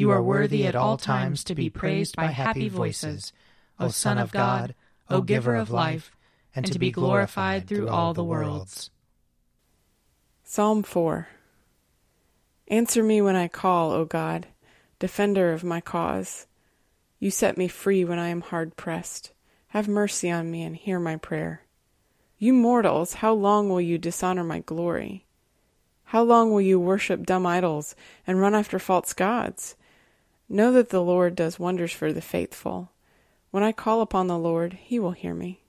You are worthy at all times to be praised by happy voices, O Son of God, O Giver of life, and to be glorified through all the worlds. Psalm 4 Answer me when I call, O God, defender of my cause. You set me free when I am hard pressed. Have mercy on me and hear my prayer. You mortals, how long will you dishonor my glory? How long will you worship dumb idols and run after false gods? Know that the Lord does wonders for the faithful. When I call upon the Lord, he will hear me.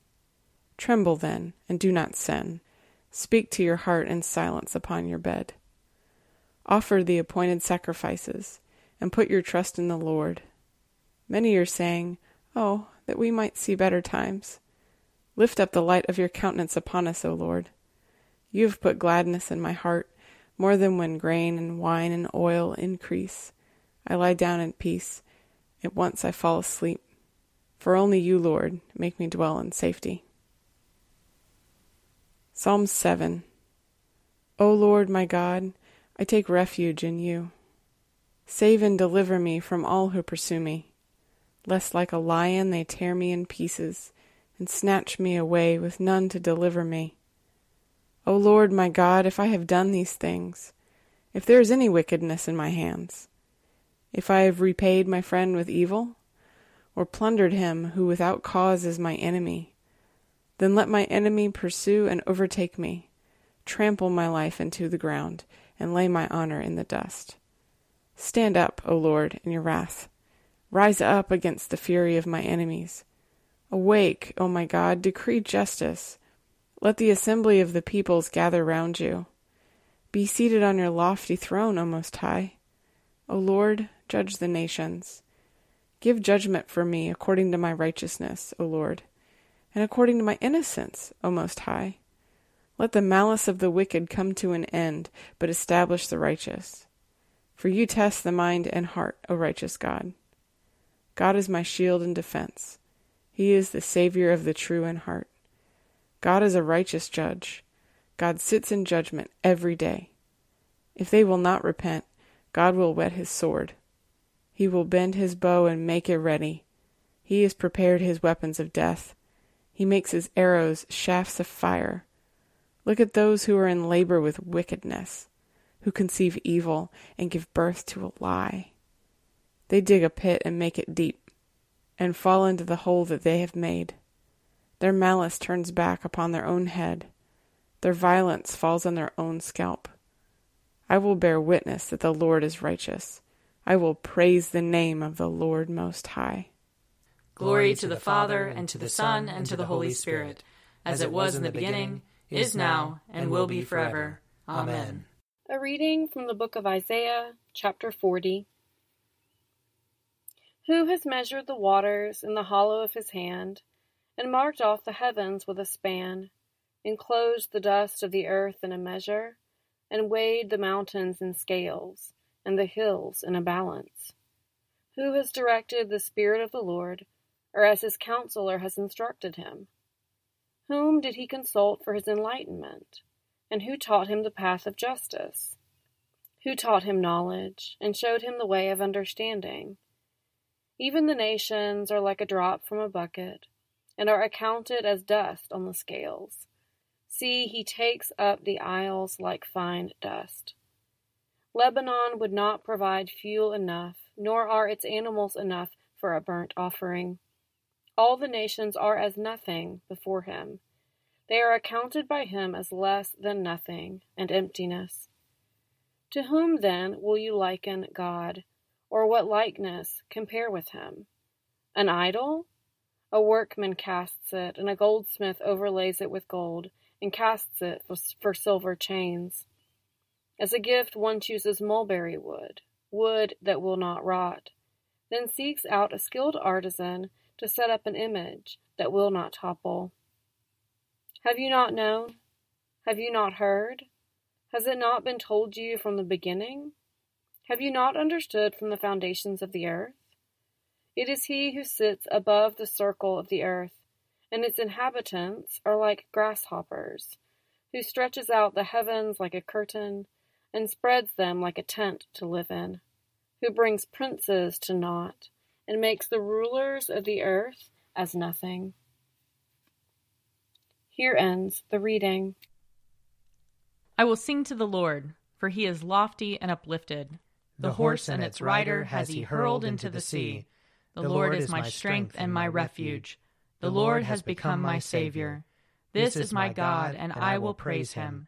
Tremble then, and do not sin. Speak to your heart in silence upon your bed. Offer the appointed sacrifices, and put your trust in the Lord. Many are saying, Oh, that we might see better times. Lift up the light of your countenance upon us, O Lord. You have put gladness in my heart, more than when grain and wine and oil increase. I lie down in peace. At once I fall asleep. For only you, Lord, make me dwell in safety. Psalm 7 O Lord my God, I take refuge in you. Save and deliver me from all who pursue me lest like a lion they tear me in pieces, and snatch me away with none to deliver me. O Lord my God, if I have done these things, if there is any wickedness in my hands, if I have repaid my friend with evil, or plundered him who without cause is my enemy, then let my enemy pursue and overtake me, trample my life into the ground, and lay my honor in the dust. Stand up, O Lord, in your wrath Rise up against the fury of my enemies. Awake, O my God, decree justice. Let the assembly of the peoples gather round you. Be seated on your lofty throne, O Most High. O Lord, judge the nations. Give judgment for me according to my righteousness, O Lord, and according to my innocence, O Most High. Let the malice of the wicked come to an end, but establish the righteous. For you test the mind and heart, O righteous God. God is my shield and defense. He is the Savior of the true in heart. God is a righteous judge. God sits in judgment every day. If they will not repent, God will whet his sword. He will bend his bow and make it ready. He has prepared his weapons of death. He makes his arrows shafts of fire. Look at those who are in labor with wickedness, who conceive evil and give birth to a lie. They dig a pit and make it deep, and fall into the hole that they have made. Their malice turns back upon their own head. Their violence falls on their own scalp. I will bear witness that the Lord is righteous. I will praise the name of the Lord Most High. Glory to the Father, and to the Son, and to the Holy Spirit, as it was in the beginning, is now, and will be forever. Amen. A reading from the book of Isaiah, chapter 40. Who has measured the waters in the hollow of his hand, and marked off the heavens with a span, enclosed the dust of the earth in a measure, and weighed the mountains in scales, and the hills in a balance? Who has directed the Spirit of the Lord, or as his counselor has instructed him? Whom did he consult for his enlightenment? And who taught him the path of justice? Who taught him knowledge, and showed him the way of understanding? Even the nations are like a drop from a bucket, and are accounted as dust on the scales. See, he takes up the isles like fine dust. Lebanon would not provide fuel enough, nor are its animals enough for a burnt offering. All the nations are as nothing before him. They are accounted by him as less than nothing and emptiness. To whom then will you liken God, or what likeness compare with him? An idol? A workman casts it, and a goldsmith overlays it with gold, and casts it for silver chains. As a gift, one chooses mulberry wood, wood that will not rot, then seeks out a skilled artisan to set up an image that will not topple. Have you not known? Have you not heard? Has it not been told you from the beginning? Have you not understood from the foundations of the earth? It is he who sits above the circle of the earth, and its inhabitants are like grasshoppers, who stretches out the heavens like a curtain, and spreads them like a tent to live in, who brings princes to naught, and makes the rulers of the earth as nothing. Here ends the reading. I will sing to the Lord, for he is lofty and uplifted. The, the horse and its rider has he hurled into the sea. The Lord is my strength and my refuge. The Lord has become my Savior. This is my God, and I will praise him.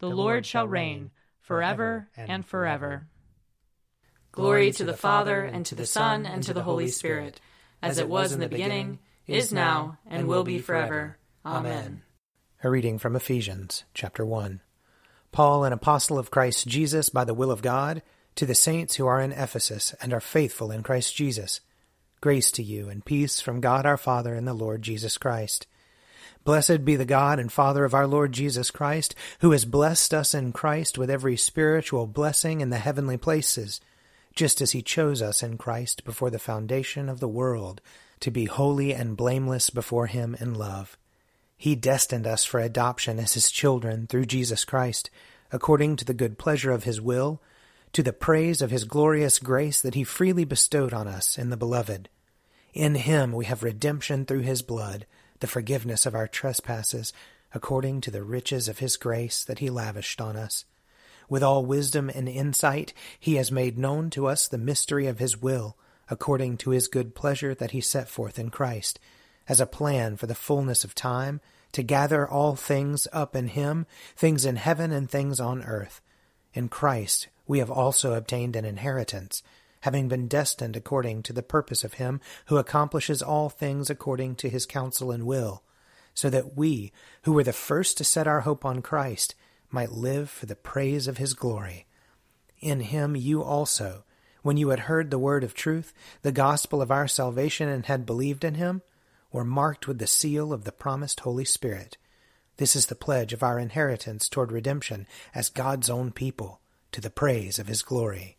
The Lord shall reign forever and forever. Glory to the Father, and to the Son, and to the Holy Spirit, as it was in the beginning, is now, and will be forever. Amen. A reading from Ephesians, chapter 1. Paul, an apostle of Christ Jesus by the will of God, to the saints who are in Ephesus and are faithful in Christ Jesus. Grace to you and peace from God our Father and the Lord Jesus Christ. Blessed be the God and Father of our Lord Jesus Christ, who has blessed us in Christ with every spiritual blessing in the heavenly places just as he chose us in Christ before the foundation of the world, to be holy and blameless before him in love. He destined us for adoption as his children through Jesus Christ, according to the good pleasure of his will, to the praise of his glorious grace that he freely bestowed on us in the Beloved. In him we have redemption through his blood, the forgiveness of our trespasses, according to the riches of his grace that he lavished on us. With all wisdom and insight, he has made known to us the mystery of his will, according to his good pleasure that he set forth in Christ, as a plan for the fullness of time, to gather all things up in him, things in heaven and things on earth. In Christ we have also obtained an inheritance, having been destined according to the purpose of him who accomplishes all things according to his counsel and will, so that we, who were the first to set our hope on Christ, might live for the praise of his glory. In him you also, when you had heard the word of truth, the gospel of our salvation, and had believed in him, were marked with the seal of the promised Holy Spirit. This is the pledge of our inheritance toward redemption as God's own people, to the praise of his glory.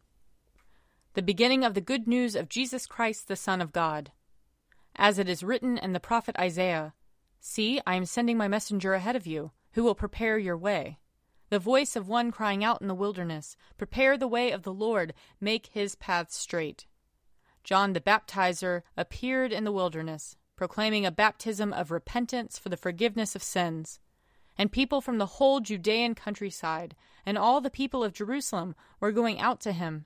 The beginning of the good news of Jesus Christ, the Son of God. As it is written in the prophet Isaiah See, I am sending my messenger ahead of you, who will prepare your way. The voice of one crying out in the wilderness, Prepare the way of the Lord, make his paths straight. John the Baptizer appeared in the wilderness, proclaiming a baptism of repentance for the forgiveness of sins. And people from the whole Judean countryside and all the people of Jerusalem were going out to him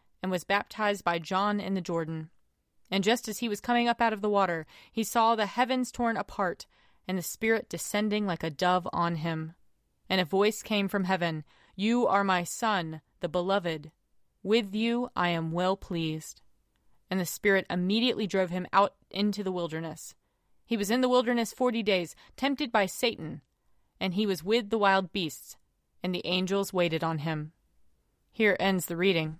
and was baptized by John in the Jordan. And just as he was coming up out of the water, he saw the heavens torn apart and the Spirit descending like a dove on him. And a voice came from heaven You are my Son, the Beloved. With you I am well pleased and the Spirit immediately drove him out into the wilderness. He was in the wilderness forty days, tempted by Satan, and he was with the wild beasts, and the angels waited on him. Here ends the reading.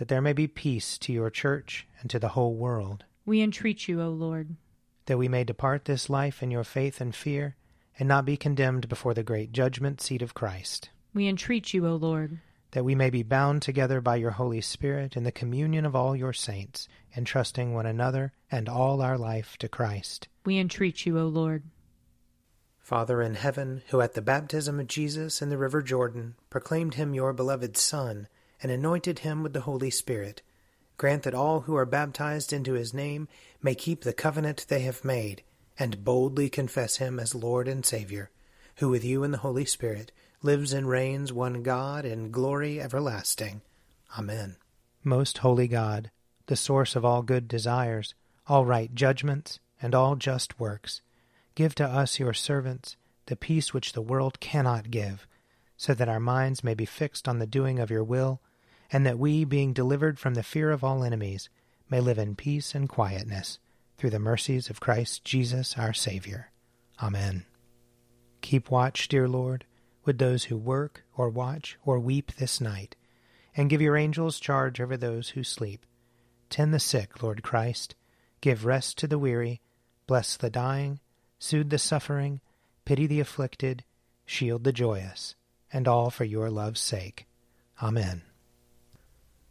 That there may be peace to your church and to the whole world. We entreat you, O Lord. That we may depart this life in your faith and fear, and not be condemned before the great judgment seat of Christ. We entreat you, O Lord that we may be bound together by your Holy Spirit in the communion of all your saints, entrusting one another and all our life to Christ. We entreat you, O Lord. Father in heaven, who at the baptism of Jesus in the river Jordan proclaimed him your beloved Son, and anointed him with the Holy Spirit, grant that all who are baptized into his name may keep the covenant they have made, and boldly confess him as Lord and Saviour, who with you and the Holy Spirit lives and reigns one God in glory everlasting. Amen. Most holy God, the source of all good desires, all right judgments, and all just works, give to us, your servants, the peace which the world cannot give, so that our minds may be fixed on the doing of your will, and that we, being delivered from the fear of all enemies, may live in peace and quietness, through the mercies of Christ Jesus our Saviour. Amen. Keep watch, dear Lord with those who work or watch or weep this night, and give your angels charge over those who sleep. Tend the sick, Lord Christ. Give rest to the weary. Bless the dying. Soothe the suffering. Pity the afflicted. Shield the joyous. And all for your love's sake. Amen.